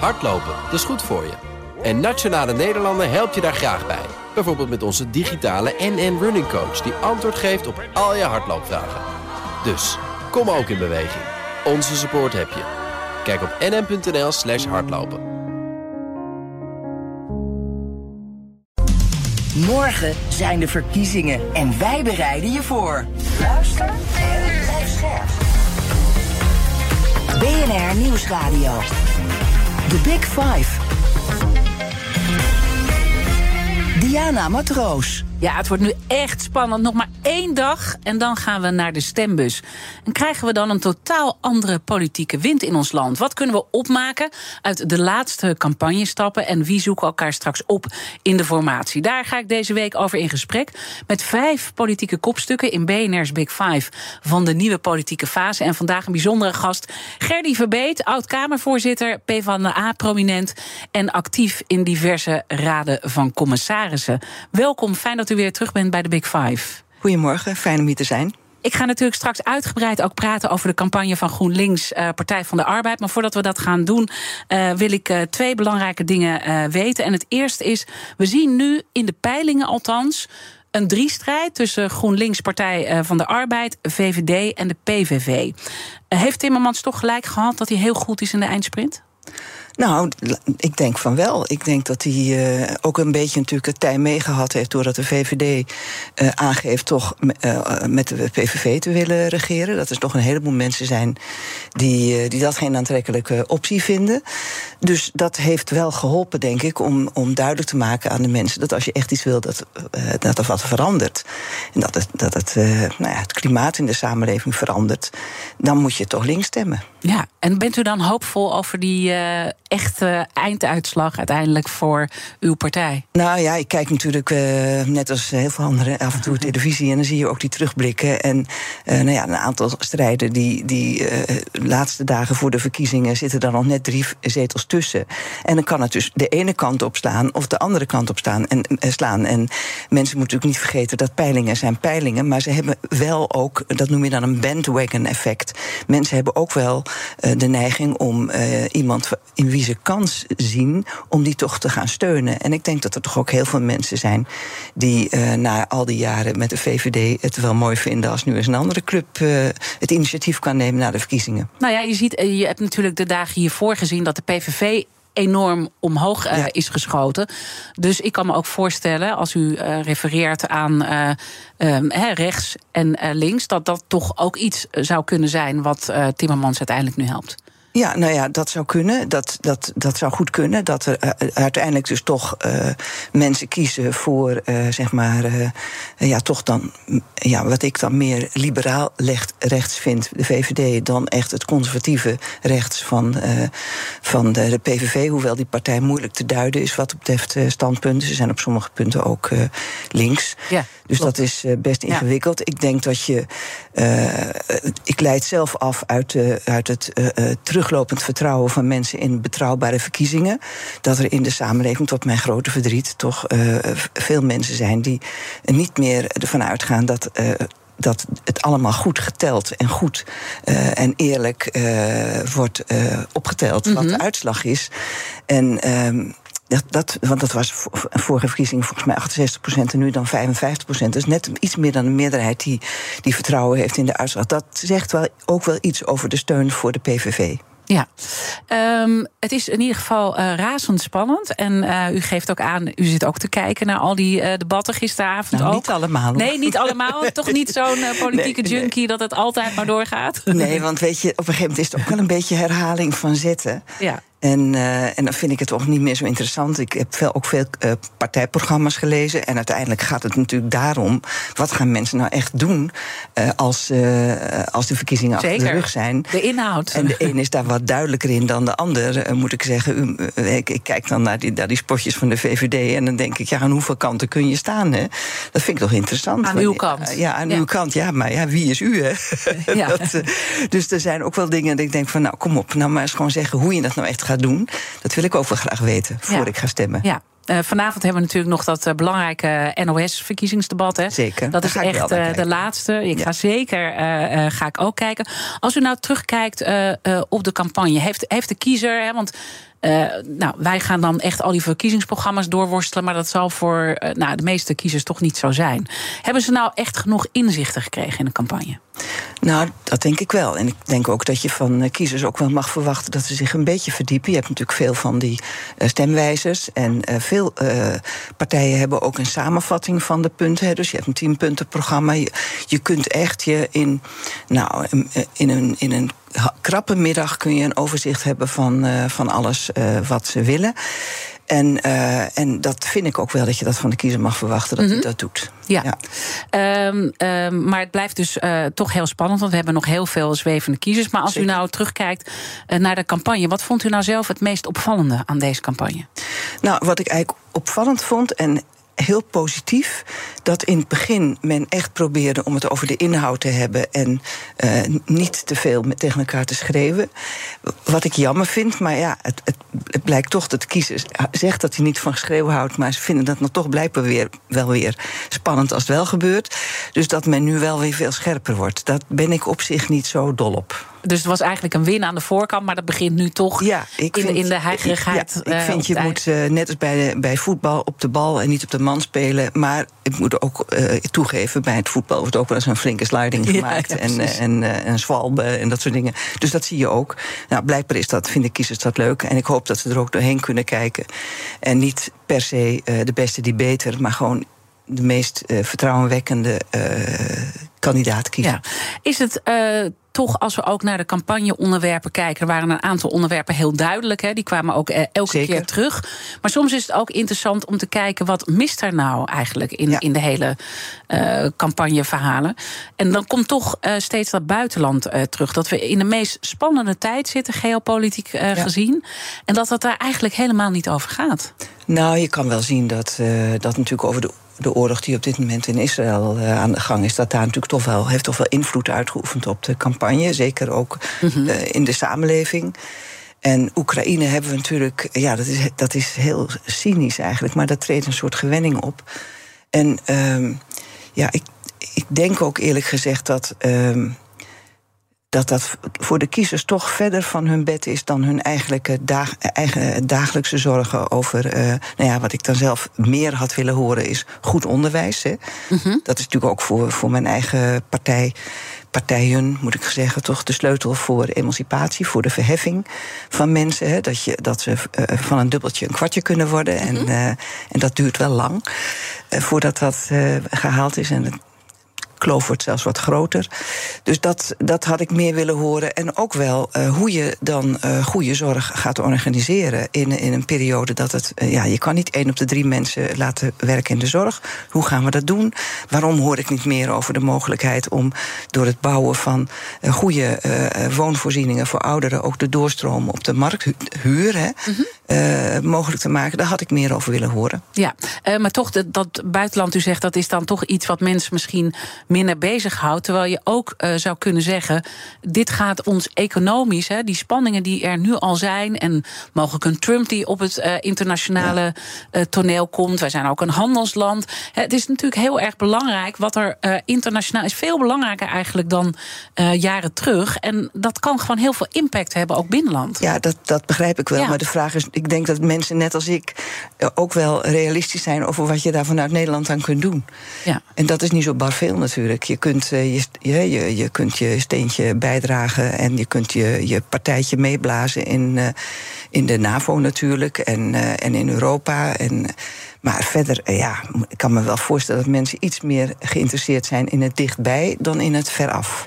Hardlopen, dat is goed voor je. En Nationale Nederlanden helpt je daar graag bij. Bijvoorbeeld met onze digitale NN Running Coach... die antwoord geeft op al je hardloopvragen. Dus, kom ook in beweging. Onze support heb je. Kijk op nn.nl slash hardlopen. Morgen zijn de verkiezingen en wij bereiden je voor. Luister en blijf scherp. BNR Nieuwsradio. The Big Five. Diana Matroos. Ja, het wordt nu echt spannend. Nog maar één dag en dan gaan we naar de stembus. En krijgen we dan een totaal andere politieke wind in ons land? Wat kunnen we opmaken uit de laatste campagnestappen... en wie zoeken elkaar straks op in de formatie? Daar ga ik deze week over in gesprek met vijf politieke kopstukken... in BNR's Big Five van de nieuwe politieke fase. En vandaag een bijzondere gast, Gerdy Verbeet... oud-Kamervoorzitter, PvdA-prominent... en actief in diverse raden van commissarissen. Welkom, fijn dat u weer terug bent bij de Big Five. Goedemorgen, fijn om hier te zijn. Ik ga natuurlijk straks uitgebreid ook praten over de campagne van GroenLinks, uh, Partij van de Arbeid. Maar voordat we dat gaan doen, uh, wil ik uh, twee belangrijke dingen weten. En het eerste is, we zien nu in de peilingen althans een driestrijd tussen GroenLinks, Partij van de Arbeid, VVD en de PVV. heeft Timmermans toch gelijk gehad dat hij heel goed is in de eindsprint? Nou, ik denk van wel. Ik denk dat hij uh, ook een beetje natuurlijk het tij meegehad heeft... doordat de VVD uh, aangeeft toch uh, met de PVV te willen regeren. Dat er toch een heleboel mensen zijn die, die dat geen aantrekkelijke optie vinden. Dus dat heeft wel geholpen, denk ik, om, om duidelijk te maken aan de mensen... dat als je echt iets wil, dat, dat er wat verandert. En dat het, dat het, nou ja, het klimaat in de samenleving verandert. Dan moet je toch links stemmen. Ja, en bent u dan hoopvol over die echte einduitslag uiteindelijk voor uw partij? Nou ja, ik kijk natuurlijk uh, net als heel veel anderen af en toe televisie en dan zie je ook die terugblikken. En uh, nou ja, een aantal strijden die, die uh, laatste dagen voor de verkiezingen zitten er nog net drie zetels tussen. En dan kan het dus de ene kant op slaan of de andere kant op staan en, slaan. En mensen moeten natuurlijk niet vergeten dat peilingen zijn peilingen, maar ze hebben wel ook, dat noem je dan een bandwagon effect. Mensen hebben ook wel de neiging om iemand in wie ze kans zien om die toch te gaan steunen. En ik denk dat er toch ook heel veel mensen zijn die uh, na al die jaren met de VVD het wel mooi vinden als nu eens een andere club uh, het initiatief kan nemen na de verkiezingen. Nou ja, je ziet, je hebt natuurlijk de dagen hiervoor gezien dat de PVV enorm omhoog uh, ja. is geschoten. Dus ik kan me ook voorstellen, als u uh, refereert aan uh, um, rechts en links, dat dat toch ook iets zou kunnen zijn wat Timmermans uiteindelijk nu helpt. Ja, nou ja, dat zou kunnen. Dat, dat, dat zou goed kunnen. Dat er uh, uiteindelijk dus toch uh, mensen kiezen voor, uh, zeg maar, ja, toch dan, ja, wat ik dan meer liberaal rechts vind, de VVD, dan echt het conservatieve rechts van, van de, de, PVV. Hoewel die partij moeilijk te duiden is wat betreft standpunten. Ze zijn op sommige punten ook links. Ja, dus klopt. dat is best ingewikkeld. Ja. Ik denk dat je. ik leid zelf af uit, uit het terug teruglopend vertrouwen van mensen in betrouwbare verkiezingen. Dat er in de samenleving, tot mijn grote verdriet, toch uh, veel mensen zijn die niet meer ervan uitgaan dat. Uh, dat het allemaal goed geteld en goed uh, en eerlijk wordt opgeteld, mm -hmm. wat de uitslag is. En ehm, dat, dat, want dat was vorige verkiezing volgens mij 68% en nu dan 55%. Dus net iets meer dan een meerderheid die, die vertrouwen heeft in de uitslag. Dat zegt wel, ook wel iets over de steun voor de PVV. Ja, um, het is in ieder geval uh, razendspannend. En uh, u geeft ook aan, u zit ook te kijken naar al die uh, debatten gisteravond nou, ook. Niet allemaal. Hoor. Nee, niet allemaal. Nee. Toch niet zo'n politieke nee, junkie nee. dat het altijd maar doorgaat? Nee, want weet je, op een gegeven moment is het ook wel een beetje herhaling van zetten. Ja. En, uh, en dan vind ik het toch niet meer zo interessant. Ik heb veel, ook veel uh, partijprogramma's gelezen. En uiteindelijk gaat het natuurlijk daarom... wat gaan mensen nou echt doen uh, als, als de verkiezingen Zeker. achter de rug zijn. De inhoud. En de een is daar wat duidelijker in dan de ander, moet ik zeggen. U, ik, ik, kijk dan naar die, naar die spotjes van de VVD... en dan denk ik, ja, aan hoeveel kanten kun je staan? Hè? Dat vind ik toch interessant. Aan uw kant. ja, aan ja. uw kant. Ja, maar ja, wie is u, hè? Ja. dat, dus er zijn ook wel dingen dat ik denk van... nou, kom op, nou maar eens gewoon zeggen hoe je dat nou echt gaat doen. Dat wil ik ook wel graag weten voor ja. ik ga stemmen. Ja. Uh, vanavond hebben we natuurlijk nog dat uh, belangrijke NOS-verkiezingsdebat. Hè? Zeker. Dat is echt uh, de laatste. Ik ja. ga zeker ga ik ook kijken. Als u nou terugkijkt op de campagne, heeft, heeft de kiezer, hè, want nou, wij gaan dan echt al die verkiezingsprogramma's doorworstelen, maar dat zal voor nou, de meeste kiezers toch niet zo zijn. Hebben ze nou echt genoeg inzichten gekregen in de campagne? Nou, dat denk ik wel. En ik denk ook dat je van kiezers ook wel mag verwachten dat ze zich een beetje verdiepen. Je hebt natuurlijk veel van die stemwijzers. En veel partijen hebben ook een samenvatting van de punten. Dus je hebt een tienpuntenprogramma. Je, je kunt echt je in, nou, in, een, in een krappe middag kun je een overzicht hebben van, van alles wat ze willen. En, uh, en dat vind ik ook wel dat je dat van de kiezer mag verwachten dat mm -hmm. hij dat doet. Ja. ja. Um, um, maar het blijft dus uh, toch heel spannend, want we hebben nog heel veel zwevende kiezers. Maar als Zeker. u nou terugkijkt uh, naar de campagne, wat vond u nou zelf het meest opvallende aan deze campagne? Nou, wat ik eigenlijk opvallend vond, en heel positief dat in het begin men echt probeerde om het over de inhoud te hebben en uh, niet te veel tegen elkaar te schreeuwen. Wat ik jammer vind, maar ja, het, het, blijkt toch dat de kiezer zegt dat hij niet van geschreeuw houdt, maar ze vinden dat nog toch blijkbaar weer, wel weer spannend als het wel gebeurt. Dus dat men nu wel weer veel scherper wordt. Dat ben ik op zich niet zo dol op. Dus het was eigenlijk een win aan de voorkant, maar dat begint nu toch ja, ik in, vind, in de heigerigheid. Ja, ik vind je moet uh, net als bij, de, bij voetbal op de bal en niet op de man spelen. Maar ik moet ook uh, toegeven, bij het voetbal wordt ook wel eens een flinke sliding gemaakt. Ja, en, en, en zwalbe en dat soort dingen. Dus dat zie je ook. Nou, blijkbaar is dat, vinden kiezers dat leuk. En ik hoop dat ze er ook doorheen kunnen kijken. En niet per se de beste die beter, maar gewoon de meest vertrouwenwekkende kandidaat kiezen. Ja. Is het toch, als we ook naar de campagneonderwerpen kijken, waren een aantal onderwerpen heel duidelijk. Hè, die kwamen ook elke Zeker. keer terug. Maar soms is het ook interessant om te kijken wat mist er nou eigenlijk in, ja. in de hele uh, campagneverhalen. En dan komt toch uh, steeds dat buitenland uh, terug. Dat we in de meest spannende tijd zitten, geopolitiek ja. gezien. En dat het daar eigenlijk helemaal niet over gaat. Nou, je kan wel zien dat dat natuurlijk over de de oorlog die op dit moment in Israël uh, aan de gang is, dat daar natuurlijk toch wel, heeft toch wel invloed uitgeoefend op de campagne. Zeker ook mm -hmm. uh, in de samenleving. En Oekraïne hebben we natuurlijk, ja, dat is, dat is heel cynisch eigenlijk, maar dat treedt een soort gewenning op. En um, ja, ik, ik denk ook eerlijk gezegd dat. Um, dat dat voor de kiezers toch verder van hun bed is dan hun eigenlijke dag, eigen dagelijkse zorgen over. Uh, nou ja, wat ik dan zelf meer had willen horen is goed onderwijs. Hè. Mm -hmm. Dat is natuurlijk ook voor, voor mijn eigen partij. Partijen, moet ik zeggen, toch de sleutel voor emancipatie, voor de verheffing van mensen. Hè, dat, je, dat ze uh, van een dubbeltje een kwartje kunnen worden. Mm -hmm. en, uh, en dat duurt wel lang voordat dat gehaald is. En kloof wordt zelfs wat groter. Dus dat, dat had ik meer willen horen. En ook wel uh, hoe je dan uh, goede zorg gaat organiseren in, in een periode dat het. Uh, ja, je kan niet één op de drie mensen laten werken in de zorg. Hoe gaan we dat doen? Waarom hoor ik niet meer over de mogelijkheid om door het bouwen van goede woonvoorzieningen voor ouderen ook de doorstroom op de markt, huur, hè, mm. Mogelijk te maken? Daar had ik meer over willen horen. Ja, maar toch, dat, dat buitenland, u zegt, dat is dan toch iets wat mensen misschien minder bezighoudt. Terwijl je ook uh, zou kunnen zeggen: dit gaat ons economisch, hè, die spanningen die er nu al zijn. En mogelijk een Trump die op het internationale ja. toneel komt. Wij zijn ook een handelsland. Het is natuurlijk heel erg belangrijk. Wat er internationaal is, veel belangrijker eigenlijk dan jaren terug. En dat kan gewoon heel veel impact hebben, ook binnenland. Ja, dat, dat begrijp ik wel. Ja. Maar de vraag is: ik denk dat mensen net als ik ook wel realistisch zijn over wat je daar vanuit Nederland aan kunt doen. Ja. En dat is niet zo bar veel natuurlijk. Je kunt, uh, je, je, je kunt je steentje bijdragen en je kunt je, je partijtje meeblazen in, uh, in de NAVO natuurlijk en, uh, en in Europa. En, maar verder, ja, ik kan me wel voorstellen dat mensen iets meer geïnteresseerd zijn in het dichtbij dan in het veraf.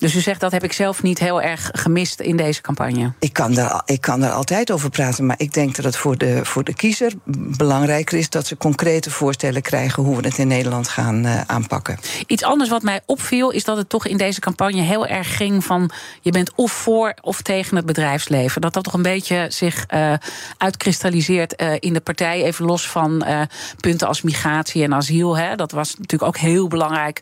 Dus u zegt dat heb ik zelf niet heel erg gemist in deze campagne. Ik kan daar, ik kan daar altijd over praten, maar ik denk dat het voor de, voor de kiezer belangrijker is dat ze concrete voorstellen krijgen hoe we het in Nederland gaan uh, aanpakken. Iets anders wat mij opviel is dat het toch in deze campagne heel erg ging van je bent of voor of tegen het bedrijfsleven. Dat dat toch een beetje zich uh, uitkristalliseert uh, in de partij, even los van punten als migratie en asiel. Hè. Dat was natuurlijk ook heel belangrijk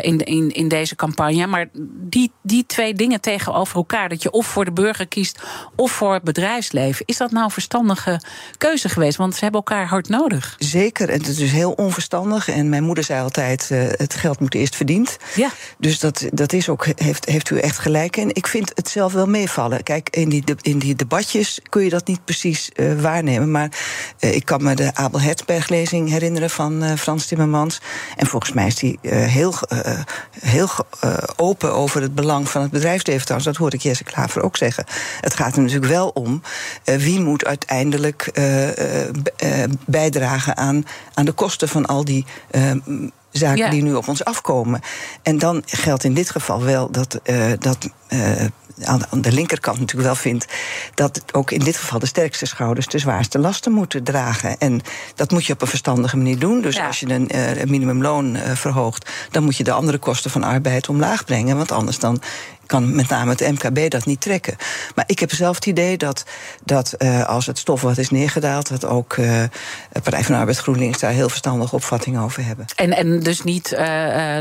in, in, in deze campagne. Maar die, die twee dingen tegenover elkaar. Dat je of voor de burger kiest of voor het bedrijfsleven. Is dat nou een verstandige keuze geweest? Want ze hebben elkaar hard nodig. Zeker, en het is dus heel onverstandig. En mijn moeder zei altijd: uh, het geld moet eerst verdiend. Ja. Dus dat, dat is ook, heeft, heeft u echt gelijk in. Ik vind het zelf wel meevallen. Kijk, in die, in die debatjes kun je dat niet precies uh, waarnemen. Maar uh, ik kan me de Abel Hertzberg-lezing herinneren van Frans Timmermans. En volgens mij is die heel, heel open over het belang van het bedrijfsleven. Trouwens, dat hoorde ik Jesse Klaver ook zeggen. Het gaat er natuurlijk wel om wie moet uiteindelijk bijdragen aan, aan de kosten van al die zaken ja. die nu op ons afkomen. En dan geldt in dit geval wel dat, uh, dat uh, aan de linkerkant natuurlijk wel vindt dat ook in dit geval de sterkste schouders de zwaarste lasten moeten dragen. En dat moet je op een verstandige manier doen. Dus ja. als je een, uh, minimumloon uh, verhoogt, dan moet je de andere kosten van arbeid omlaag brengen. Want anders dan kan met name het MKB dat niet trekken. Maar ik heb zelf het idee dat, dat uh, als het stof wat is neergedaald, dat ook uh, Partij van de Arbeid GroenLinks daar heel verstandige opvattingen over hebben. En, en dus niet uh,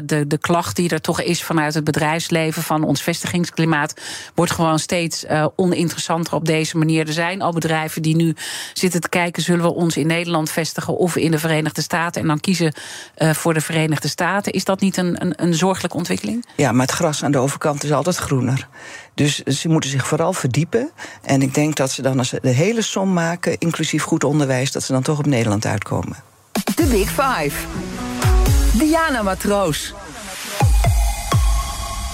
de, de klacht die er toch is vanuit het bedrijfsleven van ons vestigingsklimaat, wordt gewoon steeds oninteressanter op deze manier. Er zijn al bedrijven die nu zitten te kijken: zullen we ons in Nederland vestigen of in de Verenigde Staten en dan kiezen voor de Verenigde Staten? Is dat niet een, een, een zorgelijke ontwikkeling? Ja, maar het gras aan de overkant is altijd groener. Dus ze moeten zich vooral verdiepen. En ik denk dat ze dan, als ze de hele som maken, inclusief goed onderwijs, dat ze dan toch op Nederland uitkomen. De Big Five. Diana Matroos.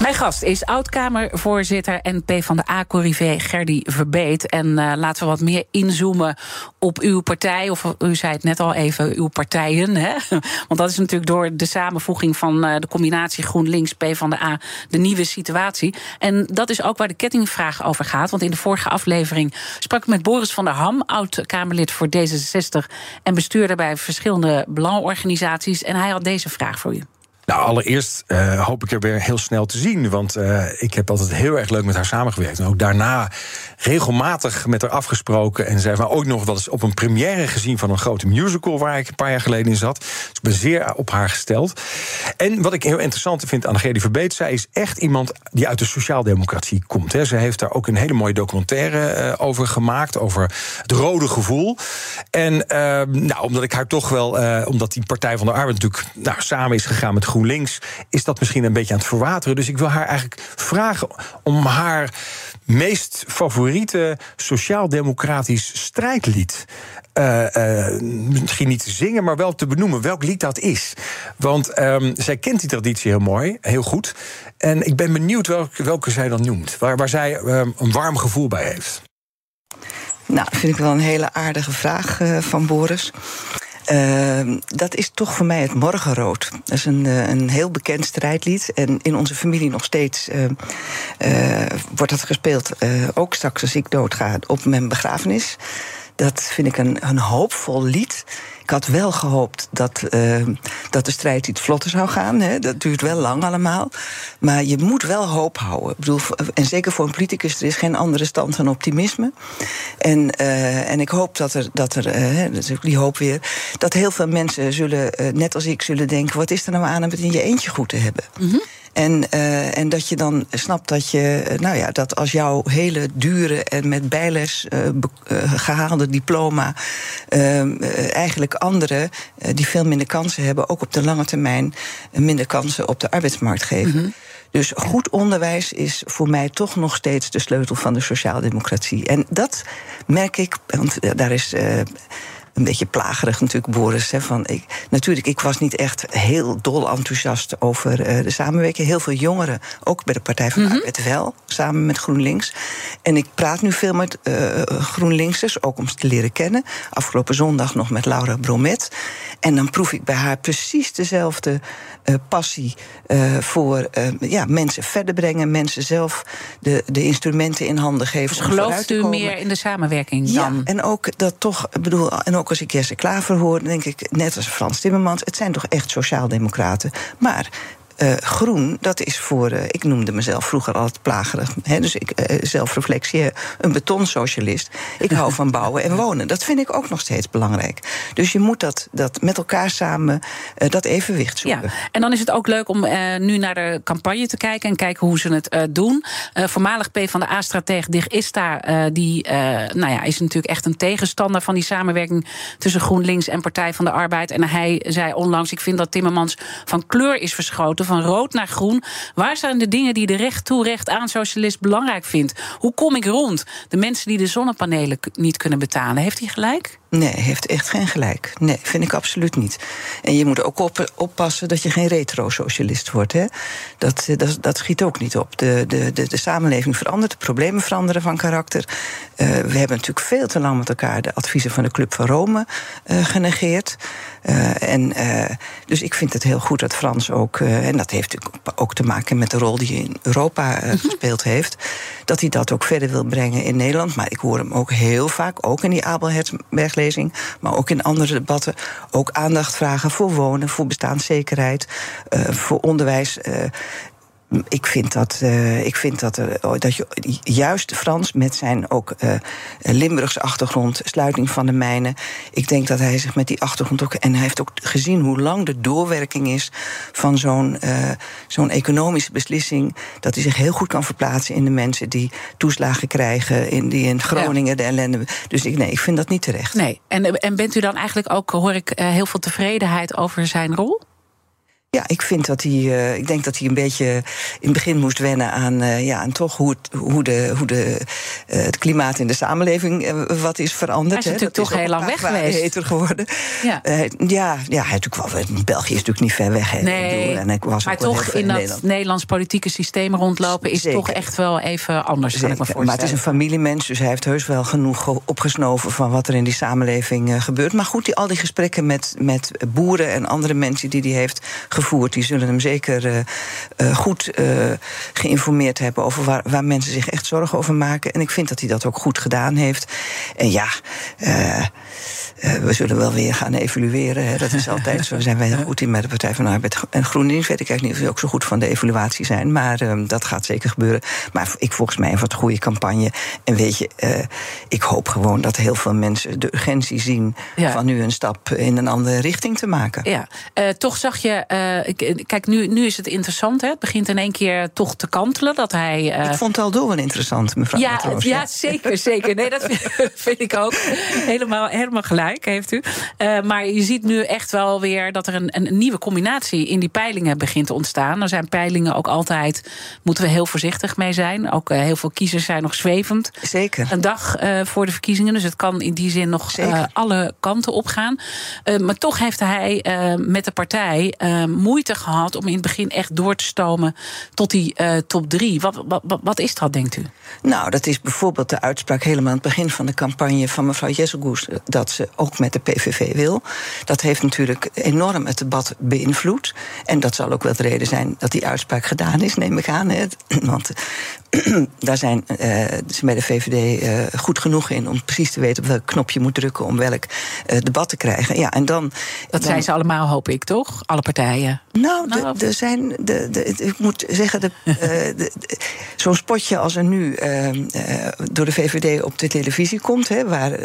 Mijn gast is oud-Kamervoorzitter en PvdA-corrivé Gerdy Verbeet. En uh, laten we wat meer inzoomen op uw partij. Of u zei het net al even, uw partijen. Hè? Want dat is natuurlijk door de samenvoeging van uh, de combinatie GroenLinks-PvdA de nieuwe situatie. En dat is ook waar de kettingvraag over gaat. Want in de vorige aflevering sprak ik met Boris van der Ham, oud-Kamerlid voor D66... en bestuurder bij verschillende belangenorganisaties. En hij had deze vraag voor u. Nou, allereerst uh, hoop ik er weer heel snel te zien. Want uh, ik heb altijd heel erg leuk met haar samengewerkt. En ook daarna regelmatig met haar afgesproken. En zij heeft ook nog wel eens op een première gezien van een grote musical waar ik een paar jaar geleden in zat. Dus ik ben zeer op haar gesteld. En wat ik heel interessant vind aan Gerdy Verbeet, zij is echt iemand die uit de sociaaldemocratie komt. Hè. Ze heeft daar ook een hele mooie documentaire uh, over gemaakt, over het rode gevoel. En nou, omdat ik haar toch wel, omdat die Partij van de Arbeid natuurlijk nou, samen is gegaan met GroenLinks, is dat misschien een beetje aan het verwateren. Dus ik wil haar eigenlijk vragen om haar meest favoriete sociaal-democratisch strijdlied. Uh, uh, misschien niet te zingen, maar wel te benoemen welk lied dat is. Want um, zij kent die traditie heel mooi, heel goed. En ik ben benieuwd welke, welke zij dan noemt, waar, waar zij um, een warm gevoel bij heeft. Nou, vind ik wel een hele aardige vraag uh, van Boris. Uh, dat is toch voor mij het morgenrood. Dat is een, uh, een heel bekend strijdlied. En in onze familie nog steeds uh, wordt dat gespeeld. ook straks als ik doodga op mijn begrafenis. Dat vind ik een, een hoopvol lied. Ik had wel gehoopt dat, uh, dat de strijd iets vlotter zou gaan. Hè. Dat duurt wel lang allemaal. Maar je moet wel hoop houden. Ik bedoel, en zeker voor een politicus, er is geen andere stand dan optimisme. En, uh, en ik hoop dat er, dat er uh, die hoop weer, dat heel veel mensen zullen, net als ik, zullen denken: wat is er nou aan om het in je eentje goed te hebben? Mm. En, uh, en dat je dan snapt dat je, nou ja, dat als jouw hele dure en met bijles uh, uh, gehaalde diploma eigenlijk anderen die veel minder kansen hebben, ook op de lange termijn minder kansen op de arbeidsmarkt geven. Mm -hmm. Dus goed onderwijs is voor mij toch nog steeds de sleutel van de sociaaldemocratie. En dat merk ik, want daar is een beetje plagerig natuurlijk, Boris. Hè, van ik, natuurlijk, ik was niet echt heel dol enthousiast over uh, de samenwerking. Heel veel jongeren, ook bij de Partij van de -hmm. Arbeid wel, samen met GroenLinks. En ik praat nu veel met uh, GroenLinksers, ook om ze te leren kennen. Afgelopen zondag nog met Laura Bromet. En dan proef ik bij haar precies dezelfde uh, passie voor ja, mensen verder brengen, mensen zelf de, de instrumenten in handen geven. Dus gelooft u meer in de samenwerking dan? Ja, en ook dat toch, ik bedoel, en ook als ik Jesse Klaver hoor, denk ik, net als Frans Timmermans, het zijn toch echt sociaaldemocraten. Maar uh, groen, dat is voor. Uh, ik noemde mezelf vroeger altijd plagerig. Hè, dus ik, uh, zelfreflectie, een betonsocialist. Ik hou van bouwen en wonen. Dat vind ik ook nog steeds belangrijk. Dus je moet dat, dat met elkaar samen dat evenwicht zoeken. Ja, en dan is het ook leuk om nu naar de campagne te kijken en kijken hoe ze het doen. voormalig P van de A-stratege Dig Ista, die nou ja, is natuurlijk echt een tegenstander van die samenwerking tussen GroenLinks en Partij van de Arbeid. En hij zei onlangs: Ik vind dat Timmermans van kleur is verschoten van rood naar groen. Waar zijn de dingen die de recht toe, recht aan socialist belangrijk vindt? Hoe kom ik rond? De mensen die de zonnepanelen niet kunnen betalen. Heeft hij gelijk? Nee, heeft echt geen gelijk. Nee, vind ik absoluut niet. En je moet ook op, oppassen dat je geen retro-socialist wordt. Hè? Dat, eh, dat, dat schiet ook niet op. De, de, de, de samenleving verandert, de problemen veranderen van karakter. Uh, we hebben natuurlijk veel te lang met elkaar de adviezen van de Club van Rome uh, genegeerd. Uh, en, dus ik vind het heel goed dat Frans ook, en dat heeft natuurlijk ook te maken met de rol die hij in Europa mhm. gespeeld heeft, dat hij dat ook verder wil brengen in Nederland. Maar ik hoor hem ook heel vaak, ook in die Abel Maar ook in andere debatten, ook aandacht vragen voor wonen, voor bestaanszekerheid, uh, voor onderwijs. Uh, ik vind dat, uh, ik vind dat, uh, dat je juist Frans met zijn ook uh, Limburgse achtergrond, sluiting van de mijnen. Ik denk dat hij zich met die achtergrond ook. En hij heeft ook gezien hoe lang de doorwerking is van zo'n zo'n economische beslissing. Dat hij zich heel goed kan verplaatsen in de mensen die toeslagen krijgen, in, die in Groningen ja. de ellende. Dus ik, nee, ik vind dat niet terecht. Nee, en, en bent u dan eigenlijk ook, hoor ik, heel veel tevredenheid over zijn rol? Ja, ik vind dat hij. Uh, ik denk dat hij een beetje in het begin moest wennen aan. Uh, ja, en toch hoe, het, hoe, de, hoe de, uh, het klimaat in de samenleving wat is veranderd. Hij is natuurlijk toch heel lang weg geweest. heter geworden. Ja, ja, ja, hij natuurlijk wel. België is natuurlijk niet ver weg. Nee, en ik was maar toch in, in dat Nederland. Nederlands politieke systeem rondlopen is Zeker. toch echt wel even anders. Zeker. Kan ik me voorstellen. Maar het is een familiemens, dus hij heeft heus wel genoeg opgesnoven van wat er in die samenleving gebeurt. Maar goed, die, al die gesprekken met, met boeren en andere mensen die hij heeft gevoerd die zullen hem zeker uh, uh, goed uh, geïnformeerd hebben over waar, waar, mensen zich echt zorgen over maken. En ik vind dat hij dat ook goed gedaan heeft. En ja. we zullen wel weer gaan evalueren. Hè. Dat is altijd zo. Zijn wij goed in met de Partij van de Arbeid en GroenLinks. Weet ik eigenlijk niet of we ook zo goed van de evaluatie zijn. Maar uh, dat gaat zeker gebeuren. Maar ik volgens mij een wat goede campagne. En weet je, ik hoop gewoon dat heel veel mensen de urgentie zien ja. van nu een stap in een andere richting te maken. Ja, uh, toch zag je kijk, nu, nu is het interessant. Hè? Het begint in één keer toch te kantelen. Dat hij, uh... Ik vond het al door interessant, mevrouw. Ja, ja, zeker, zeker. Nee, dat vind, vind, ik ook. Helemaal, helemaal gelijk, heeft u. Uh, maar je ziet nu echt wel weer dat er een, een nieuwe combinatie in die peilingen begint te ontstaan. Er zijn peilingen ook altijd, moeten we heel voorzichtig mee zijn. Ook uh, heel veel kiezers zijn nog zwevend. Zeker. Een dag voor de verkiezingen. Dus het kan in die zin nog alle kanten opgaan. maar toch heeft hij met de partij moeite gehad om in het begin echt door te stomen tot die uh, top drie. Wat, wat, wat is dat, denkt u? Nou, dat is bijvoorbeeld de uitspraak helemaal aan het begin van de campagne van mevrouw Jesselgoes dat ze ook met de PVV wil. Dat heeft natuurlijk enorm het debat beïnvloed. En dat zal ook wel de reden zijn dat die uitspraak gedaan is, neem ik aan. Hè. Want daar zijn uh, ze bij de VVD uh, goed genoeg in om precies te weten op welk knop je moet drukken om welk uh, debat te krijgen. Ja, en dan, dat dan... zijn ze allemaal, hoop ik, toch? Alle partijen. Nou, nou er zijn. De, de, ik moet zeggen, de, de, zo'n spotje als er nu ehm, door de VVD op de televisie komt, hè, waar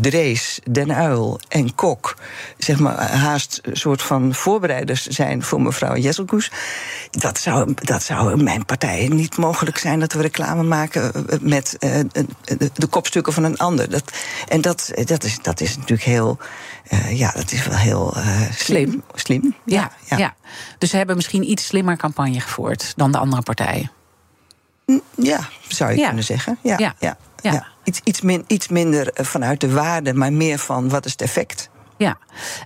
Drees, Den Uil en Kok, zeg maar, haast een soort van voorbereiders zijn voor mevrouw Jesselkoes. Dat zou, dat zou mijn partij niet mogelijk zijn dat we reclame maken eh, met de, de, kopstukken van een ander. Dat, en dat, dat, is, dat is natuurlijk heel. Uh, ja, dat is wel heel uh, slim. Slim. Ja, ja, ja. Dus ze hebben misschien iets slimmer campagne gevoerd dan de andere partijen. Ja, zou je kunnen zeggen. Ja, ja. ja, ja. Iets, iets, min, iets minder vanuit de waarde, maar meer van wat is het effect. Ja,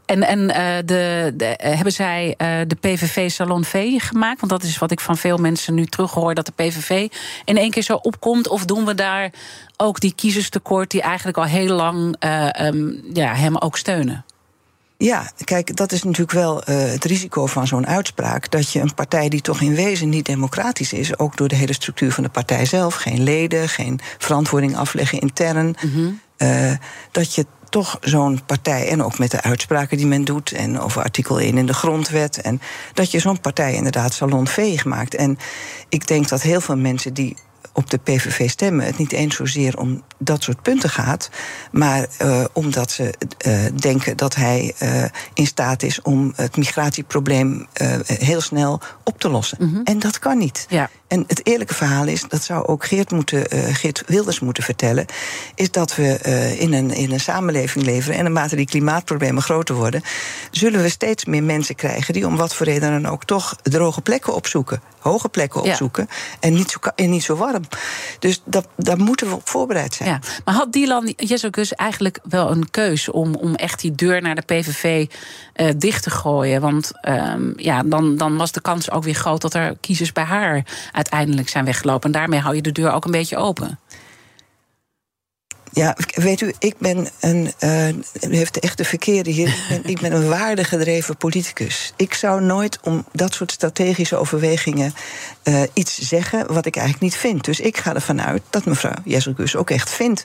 en, en uh, de, de, uh, hebben zij uh, de PVV Salon V gemaakt? Want dat is wat ik van veel mensen nu terughoor: dat de PVV in één keer zo opkomt. Of doen we daar ook die kiezerstekort die eigenlijk al heel lang um, ja, hem ook steunen? Ja, kijk, dat is natuurlijk wel uh, het risico van zo'n uitspraak. Dat je een partij die toch in wezen niet democratisch is, ook door de hele structuur van de partij zelf, geen leden, geen verantwoording afleggen intern, mm -hmm. uh, dat je toch zo'n partij, en ook met de uitspraken die men doet, en over artikel 1 in de grondwet, en dat je zo'n partij inderdaad salonveeg maakt. En ik denk dat heel veel mensen die op de PVV stemmen, het niet eens zozeer om dat soort punten gaat, maar uh, omdat ze uh, denken dat hij uh, in staat is om het migratieprobleem heel snel op te lossen. Mm -hmm. En dat kan niet. Ja. En het eerlijke verhaal is, dat zou ook Geert, moeten, Geert Wilders moeten vertellen, is dat we in, een, in een samenleving leven en naarmate die klimaatproblemen groter worden, zullen we steeds meer mensen krijgen die om wat voor reden dan ook toch droge plekken opzoeken, hoge plekken opzoeken ja. en, niet zo, en niet zo warm. Dus dat, daar moeten we op voorbereid zijn. Ja. Maar had Dylan Jezokus eigenlijk wel een keus om, om echt die deur naar de PVV uh, dicht te gooien? Want um, ja, dan, dan was de kans ook weer groot dat er kiezers bij haar uiteindelijk zijn weggelopen. En daarmee hou je de deur ook een beetje open. Ja, weet u, ik ben een. Uh, u heeft de verkeerde hier. Ik ben, ik een waardegedreven politicus. Ik zou nooit om dat soort strategische overwegingen uh, iets zeggen wat ik eigenlijk niet vind. Dus ik ga ervan uit dat mevrouw Jesselgus ook echt vindt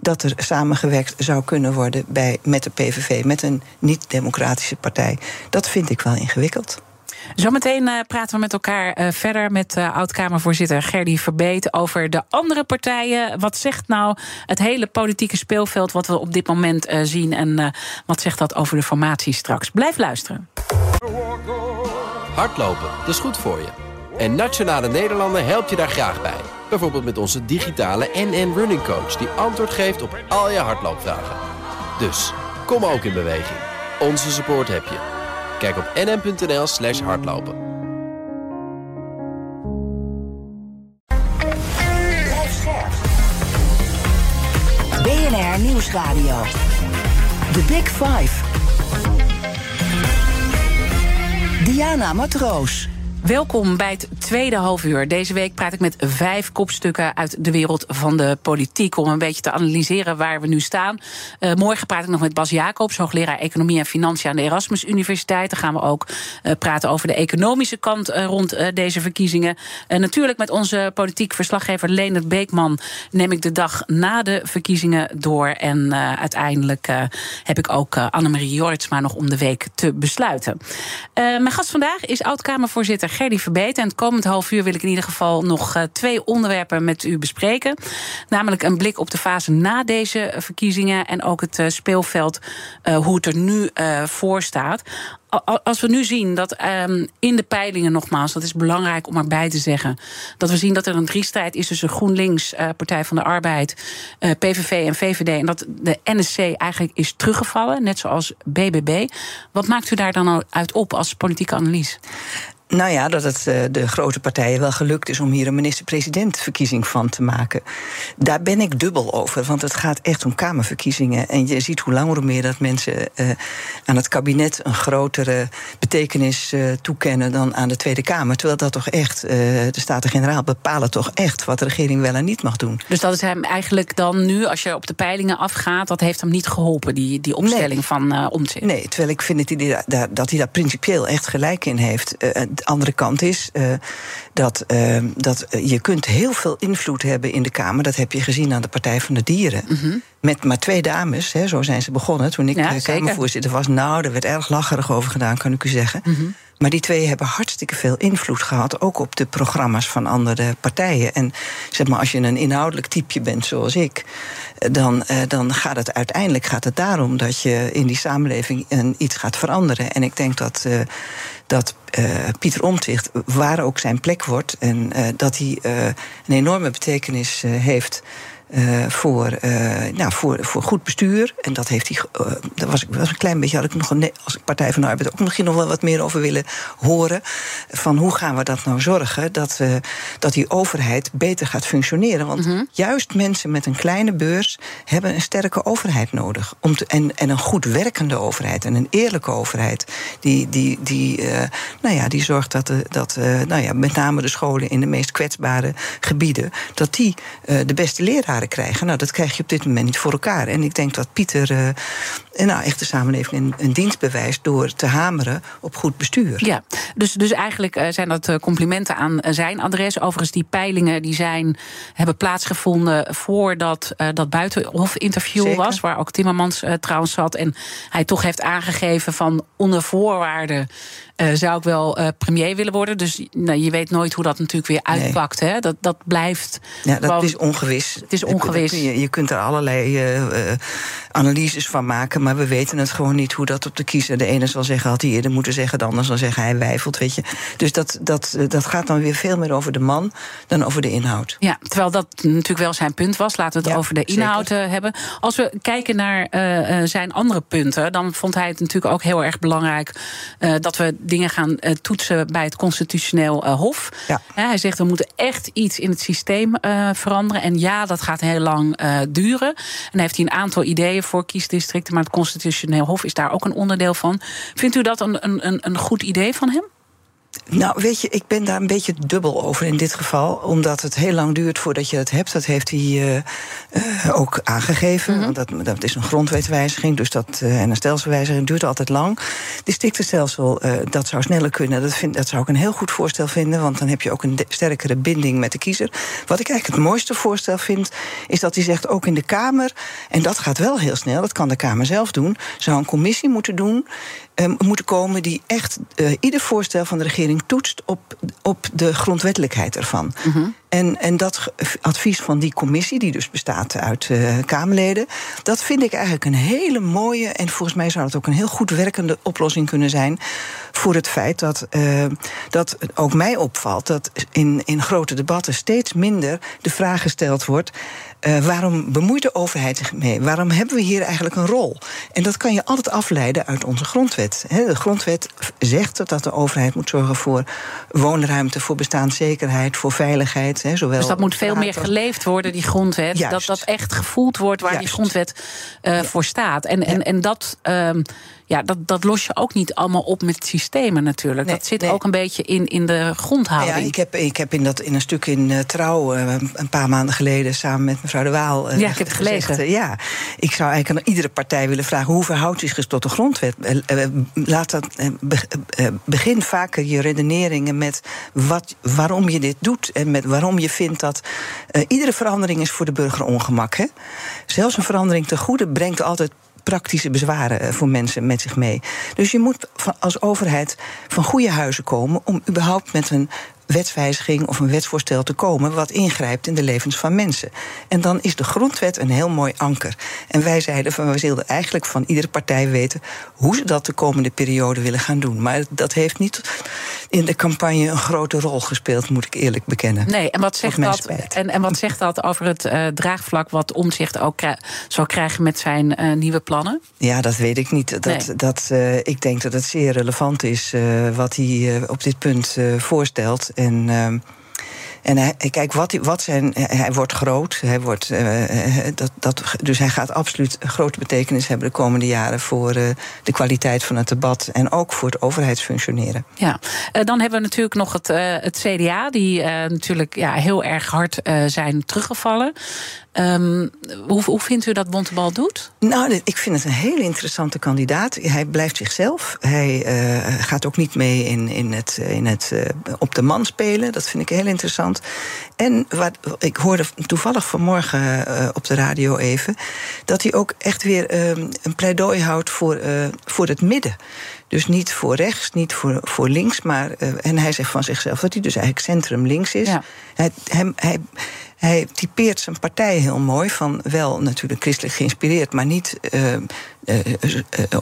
dat er samengewerkt zou kunnen worden bij, met de PVV, met een niet-democratische partij. Dat vind ik wel ingewikkeld. Zometeen uh, praten we met elkaar uh, verder met uh, oud-Kamervoorzitter Gerdy Verbeet over de andere partijen. Wat zegt nou het hele politieke speelveld wat we op dit moment zien en wat zegt dat over de formatie straks? Blijf luisteren. Hardlopen, dat is goed voor je. En Nationale Nederlanden helpt je daar graag bij. Bijvoorbeeld met onze digitale NN Running Coach die antwoord geeft op al je hardloopvragen. Dus kom ook in beweging. Onze support heb je. Kijk op nm.nl slash hardlopen. BNR Nieuwsradio. The Big Five. Diana Matroos. Welkom bij het tweede halfuur. Deze week praat ik met vijf kopstukken uit de wereld van de politiek. Om een beetje te analyseren waar we nu staan. Uh, morgen praat ik nog met Bas Jacobs, hoogleraar Economie en Financiën aan de Erasmus Universiteit. Dan gaan we ook uh, praten over de economische kant uh, rond deze verkiezingen. natuurlijk met onze politiek verslaggever Leendert Beekman neem ik de dag na de verkiezingen door. En uiteindelijk heb ik ook Annemarie Jortsma nog om de week te besluiten. mijn gast vandaag is oud-Kamervoorzitter Gerdy Verbeet. En het komend half uur wil ik in ieder geval nog uh, twee onderwerpen met u bespreken. Namelijk een blik op de fase na deze verkiezingen. En ook het uh, speelveld, hoe het er nu voor staat als we nu zien dat um, in de peilingen, nogmaals, dat is belangrijk om erbij te zeggen, dat we zien dat er een driestrijd is tussen GroenLinks, uh, Partij van de Arbeid, uh, PVV en VVD. En dat de NSC eigenlijk is teruggevallen, net zoals BBB. Wat maakt u daar dan uit op als politieke analyse? Nou ja, dat het uh, de grote partijen wel gelukt is om hier een minister-president-verkiezing van te maken. Daar ben ik dubbel over, want het gaat echt om Kamerverkiezingen. En je ziet hoe langer hoe meer dat mensen uh, aan het kabinet een grotere betekenis uh, toekennen dan aan de Tweede Kamer. Terwijl dat toch echt, de Staten-Generaal bepalen toch echt wat de regering wel en niet mag doen. Dus dat is hem eigenlijk dan nu, als je op de peilingen afgaat, dat heeft hem niet geholpen, die, die opstelling nee. van uh? Nee, terwijl ik vind dat hij daar, dat hij daar principieel echt gelijk in heeft de andere kant is uh, dat, uh, dat je kunt heel veel invloed hebben in de Kamer. Dat heb je gezien aan de Partij van de Dieren. Mm -hmm. Met maar twee dames, hè, zo zijn ze begonnen. Toen ik ja, Kamervoorzitter was, nou, er werd erg lacherig over gedaan, kan ik u zeggen. Mm -hmm. Maar die twee hebben hartstikke veel invloed gehad, ook op de programma's van andere partijen. En zeg maar, als je een inhoudelijk typeje bent zoals ik, dan, dan gaat het uiteindelijk gaat het daarom dat je in die samenleving een, iets gaat veranderen. En ik denk dat. Uh, dat uh, Pieter Omtzigt, waar ook zijn plek wordt, en uh, dat hij uh, een enorme betekenis heeft. Uh, voor, uh, nou, voor, voor goed bestuur. En dat heeft hij. Uh, daar was ik was een klein beetje. had ik nog een, als Partij van de Arbeid ook misschien nog wel wat meer over willen horen. Van hoe gaan we dat nou zorgen dat, dat die overheid beter gaat functioneren? Want -hmm. juist mensen met een kleine beurs hebben een sterke overheid nodig. Om te, en, en een goed werkende overheid en een eerlijke overheid. Die, die, die, nou ja, die zorgt dat, de, dat nou ja, met name de scholen in de meest kwetsbare gebieden. dat die de beste leraren krijgen. Nou, dat krijg je op dit moment niet voor elkaar. En ik denk dat Pieter uh, nou, echt de samenleving een, een, dienst bewijst door te hameren op goed bestuur. Ja, dus, dus eigenlijk zijn dat complimenten aan zijn adres. Overigens, die peilingen die zijn, hebben plaatsgevonden voordat dat buitenhof-interview was, waar ook Timmermans trouwens zat. En hij toch heeft aangegeven van onder voorwaarden uh, zou ik wel uh, premier willen worden. Dus nou, je weet nooit hoe dat natuurlijk weer uitpakt. Nee. Hè? Dat, dat blijft. Ja, dat gewoon, is ongewis. Het is ongewis. Je, je kunt er allerlei uh, analyses van maken, maar we weten het gewoon niet hoe dat op de kiezer. De ene zal zeggen, had hij eerder moeten zeggen, de ander zal zeggen, hij wijfelt. Weet je. Dus dat, dat, dat gaat dan weer veel meer over de man dan over de inhoud. Ja, terwijl dat natuurlijk wel zijn punt was. Laten we het ja, over de inhoud hebben. Als we kijken naar zijn andere punten, dan vond hij het natuurlijk ook heel erg belangrijk dat we dingen gaan uh, toetsen bij het constitutioneel hof. Ja. hij zegt we moeten echt iets in het systeem veranderen. En ja, dat gaat heel lang duren. En dan heeft hij een aantal ideeën voor kiesdistricten, maar constitutioneel hof is daar ook een onderdeel van. Vindt u dat een, een, een goed idee van hem? Nou, weet je, ik ben daar een beetje dubbel over in dit geval. Omdat het heel lang duurt voordat je het hebt. Dat heeft hij uh, uh, ook aangegeven. Mm -hmm. dat, dat is een grondwetwijziging dus dat, uh, en een stelselwijziging duurt altijd lang. Districtenstelsel, dat zou sneller kunnen. Dat, vind, dat zou ik een heel goed voorstel vinden. Want dan heb je ook een sterkere binding met de kiezer. Wat ik eigenlijk het mooiste voorstel vind, is dat hij zegt ook in de Kamer. En dat gaat wel heel snel, dat kan de Kamer zelf doen. Zou een commissie moeten doen moeten komen die echt uh, ieder voorstel van de regering toetst op, op de grondwettelijkheid ervan. Mm -hmm. En, en dat advies van die commissie, die dus bestaat uit uh, Kamerleden, dat vind ik eigenlijk een hele mooie en volgens mij zou het ook een heel goed werkende oplossing kunnen zijn voor het feit dat, uh, dat ook mij opvalt dat in, in grote debatten steeds minder de vraag gesteld wordt. Uh, waarom bemoeit de overheid zich mee? Waarom hebben we hier eigenlijk een rol? En dat kan je altijd afleiden uit onze grondwet. De grondwet zegt dat de overheid moet zorgen voor woonruimte, voor bestaanszekerheid, voor veiligheid. Zowel dus dat moet veel meer geleefd worden, die grondwet. Juist. Dat dat echt gevoeld wordt waar Juist. die grondwet uh, voor staat. En, en, en dat. Um, ja, dat, dat los je ook niet allemaal op met systemen natuurlijk. Nee, dat zit nee. ook een beetje in, in de grondhouding. Ja, ik heb, ik heb in, dat, in een stuk in uh, Trouw uh, een paar maanden geleden samen met mevrouw De Waal. Uh, ja, ik heb het gelezen. Gezegd, ja, ik zou eigenlijk aan iedere partij willen vragen hoe verhoudt zich tot de grondwet? laat dat, begin vaker je redeneringen met wat, waarom je dit doet en met waarom je vindt dat iedere verandering is voor de burger ongemak. Hè? Zelfs een verandering ten goede brengt altijd praktische bezwaren voor mensen met zich mee. Dus je moet als overheid van goede huizen komen om überhaupt met een wetswijziging of een wetsvoorstel te komen wat ingrijpt in de levens van mensen. En dan is de grondwet een heel mooi anker. En wij zeiden van we wilden eigenlijk van iedere partij weten hoe ze dat de komende periode willen gaan doen. Maar dat heeft niet in de campagne een grote rol gespeeld, moet ik eerlijk bekennen. Nee, en wat zegt, dat, en, en wat zegt dat over het uh, draagvlak wat Omzicht ook krij zal krijgen met zijn uh, nieuwe plannen? Ja, dat weet ik niet. Dat, nee. dat, uh, ik denk dat het zeer relevant is wat hij op dit punt voorstelt. En. Uh, en hij, kijk, wat, wat zijn, hij wordt groot. Hij wordt, uh, dat, dat, dus hij gaat absoluut grote betekenis hebben de komende jaren voor de kwaliteit van het debat en ook voor het overheidsfunctioneren. Ja, dan hebben we natuurlijk nog het, het CDA, die natuurlijk ja, heel erg hard zijn teruggevallen. Um, hoe, hoe vindt u dat Bontebal doet? Nou, ik vind het een hele interessante kandidaat. Hij blijft zichzelf. Hij uh, gaat ook niet mee in, in het, in het uh, op de man spelen. Dat vind ik heel interessant. En wat, ik hoorde toevallig vanmorgen uh, op de radio even... dat hij ook echt weer een pleidooi houdt voor, voor het midden. Dus niet voor rechts, niet voor, voor links. Maar, en hij zegt van zichzelf dat hij dus eigenlijk centrum links is. Ja. Hij, hij, hij hij typeert zijn partij heel mooi. Van wel natuurlijk christelijk geïnspireerd, maar niet uh, uh,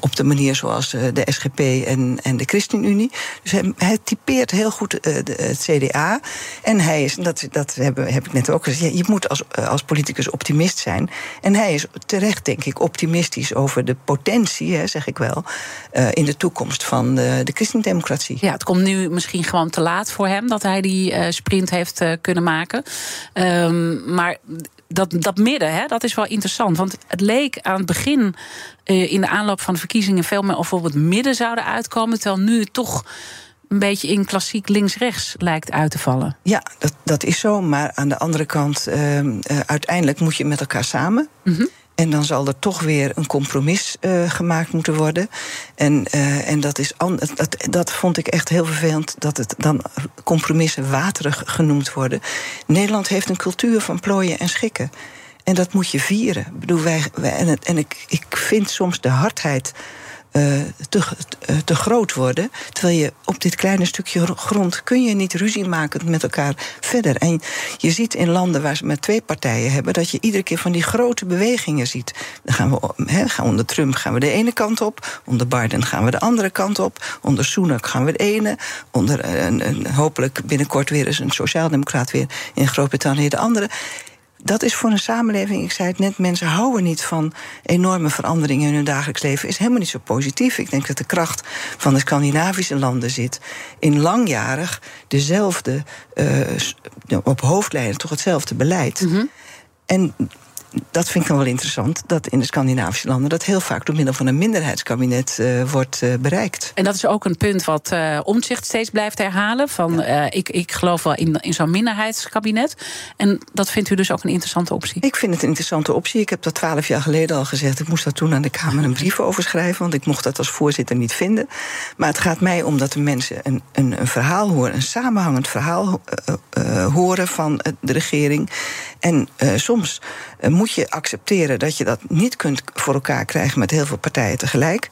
op de manier zoals de SGP en, en de ChristenUnie. Dus hij, typeert heel goed de, het CDA. En hij is, dat, dat heb, heb ik net ook gezegd, je moet als, als politicus optimist zijn. En hij is terecht, denk ik, optimistisch over de potentie, hè, zeg ik wel, in de toekomst van de, de christendemocratie. Ja, het komt nu misschien gewoon te laat voor hem dat hij die sprint heeft kunnen maken. Um, maar dat, dat midden, hè, dat is wel interessant. Want het leek aan het begin uh, in de aanloop van de verkiezingen veel meer of op het midden zouden uitkomen. Terwijl nu toch een beetje in klassiek links-rechts lijkt uit te vallen. Ja, dat, dat is zo. Maar aan de andere kant, ehm, eh, uiteindelijk moet je met elkaar samen. Mhm. En dan zal er toch weer een compromis eh, gemaakt moeten worden. En, eh, en dat, is dat, dat vond ik echt heel vervelend, dat het dan compromissen waterig genoemd worden. Nederland heeft een cultuur van plooien en schikken. En dat moet je vieren. Bedoel, wij, wij- en het, en ik, ik vind soms de hardheid eh, te, eh, te groot worden. Terwijl je op dit kleine stukje gro- grond kun je niet ruzie maken met elkaar verder. En je ziet in landen waar ze met twee partijen hebben, dat je iedere keer van die grote bewegingen ziet. Dan gaan we gaan onder Trump gaan we de ene kant op, onder Biden gaan we de andere kant op, onder Sunak gaan we de ene, onder eh, een, een, hopelijk binnenkort weer eens een sociaaldemocraat weer in Groot-Brittannië de andere. Dat is voor een samenleving, ik zei het net, mensen houden niet van enorme veranderingen in hun dagelijks leven. Is helemaal niet zo positief. Ik denk dat de kracht van de Scandinavische landen zit in langjarig dezelfde, eh, op hoofdlijnen toch hetzelfde beleid. En dat vind ik dan wel interessant, dat in de Scandinavische landen dat heel vaak door middel van een minderheidskabinet eh, wordt eh, bereikt. En dat is ook een punt wat eh Omtzigt steeds blijft herhalen. Van, ik, ik geloof wel in, in zo'n minderheidskabinet. En dat vindt u dus ook een interessante optie. Ik vind het een interessante optie. Ik heb dat twaalf jaar geleden al gezegd. Ik moest daar toen aan de Kamer een brief over schrijven, want ik mocht dat als voorzitter niet vinden. Maar het gaat mij om dat de mensen een, een, een verhaal horen, een samenhangend verhaal horen van de regering. En eh, soms eh, moet je accepteren dat je dat niet kunt voor elkaar krijgen met heel veel partijen tegelijk.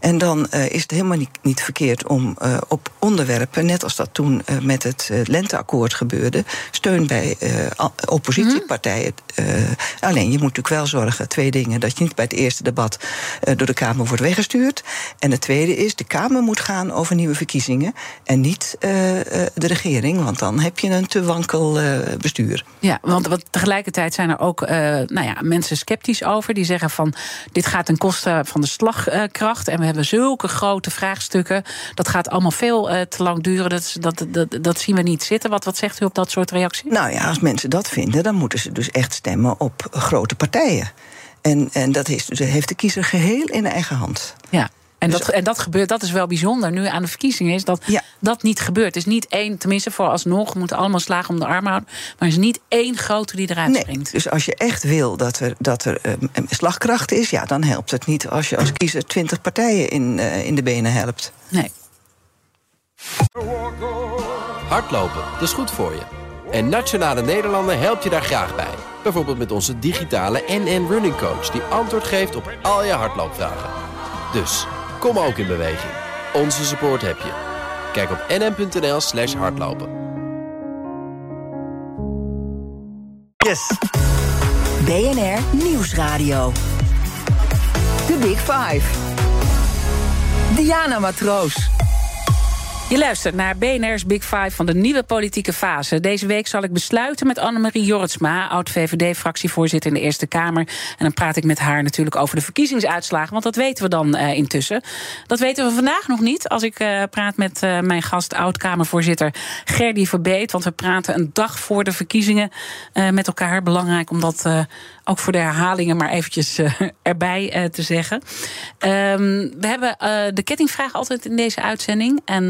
En dan eh, is het helemaal niet, niet verkeerd om op onderwerpen, net als dat toen met het lenteakkoord gebeurde, steun bij oppositiepartijen. eh, alleen je moet natuurlijk wel zorgen, twee dingen, dat je niet bij het eerste debat door de Kamer wordt weggestuurd. En het tweede is, de Kamer moet gaan over nieuwe verkiezingen en niet de regering, want dan heb je een te wankel bestuur. Ja, want wat, tegelijkertijd zijn er ook eh, nou ja, mensen sceptisch over. Die zeggen van dit gaat ten koste van de slagkracht. En we hebben zulke grote vraagstukken. Dat gaat allemaal veel eh, te lang duren. Dat, dat, dat, dat zien we niet zitten. Wat, wat zegt u op dat soort reacties? Nou ja, als mensen dat vinden, dan moeten ze dus echt stemmen op grote partijen. En, en dat is, dus heeft de kiezer geheel in eigen hand. Ja. En dat, en dat gebeurt, dat is wel bijzonder nu aan de verkiezingen, is dat Ja. dat niet gebeurt. Het is niet één, tenminste vooralsnog, we moeten allemaal slagen om de arm houden. Maar er is niet één grote die eruit Nee, springt. dus als je echt wil dat er, dat er eh, een slagkracht is, ja, dan helpt het niet als je als kiezer twintig partijen in, eh, in de benen helpt. Nee. Hardlopen, dat is goed voor je. En Nationale Nederlanden helpt je daar graag bij. Bijvoorbeeld met onze digitale NN Running Coach... die antwoord geeft op al je hardloopvragen. Dus, kom ook in beweging. Onze support heb je. Kijk op nn.nl slash hardlopen. Yes. BNR Nieuwsradio. The Big Five. Diana Matroos. Je luistert naar BNR's Big Five van de nieuwe politieke fase. Deze week zal ik besluiten met Annemarie Jorritsma, oud-VVD-fractievoorzitter in de Eerste Kamer. En dan praat ik met haar natuurlijk over de verkiezingsuitslagen, want dat weten we dan eh, intussen. Dat weten we vandaag nog niet als ik eh, praat met eh, mijn gast, oud-Kamervoorzitter Gerdy Verbeet. Want we praten een dag voor de verkiezingen met elkaar. Belangrijk om dat ook voor de herhalingen maar eventjes eh, erbij eh, te zeggen. Ehm, we hebben eh, de kettingvraag altijd in deze uitzending. En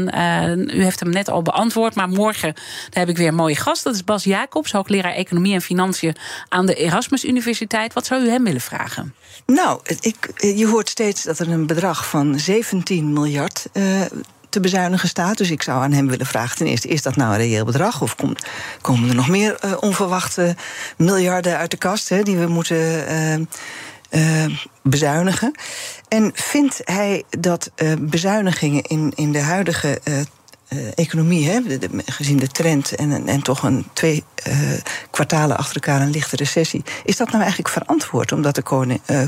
u heeft hem net al beantwoord. Maar morgen heb ik weer een mooie gast. Dat is Bas Jacobs, hoogleraar Economie en Financiën aan de Erasmus Universiteit. Wat zou u hem willen vragen? Nou, ik, je hoort steeds dat er een bedrag van 17 miljard te bezuinigen staat. Dus ik zou aan hem willen vragen: ten eerste, is dat nou een reëel bedrag? Of komt, komen er nog meer eh, onverwachte miljarden uit de kast hè, die we moeten. eh, eh, bezuinigen. En vindt hij dat bezuinigingen in, in de huidige economie, hè, gezien de trend en, en, toch een twee kwartalen achter elkaar een lichte recessie, is dat nou eigenlijk verantwoord om dat de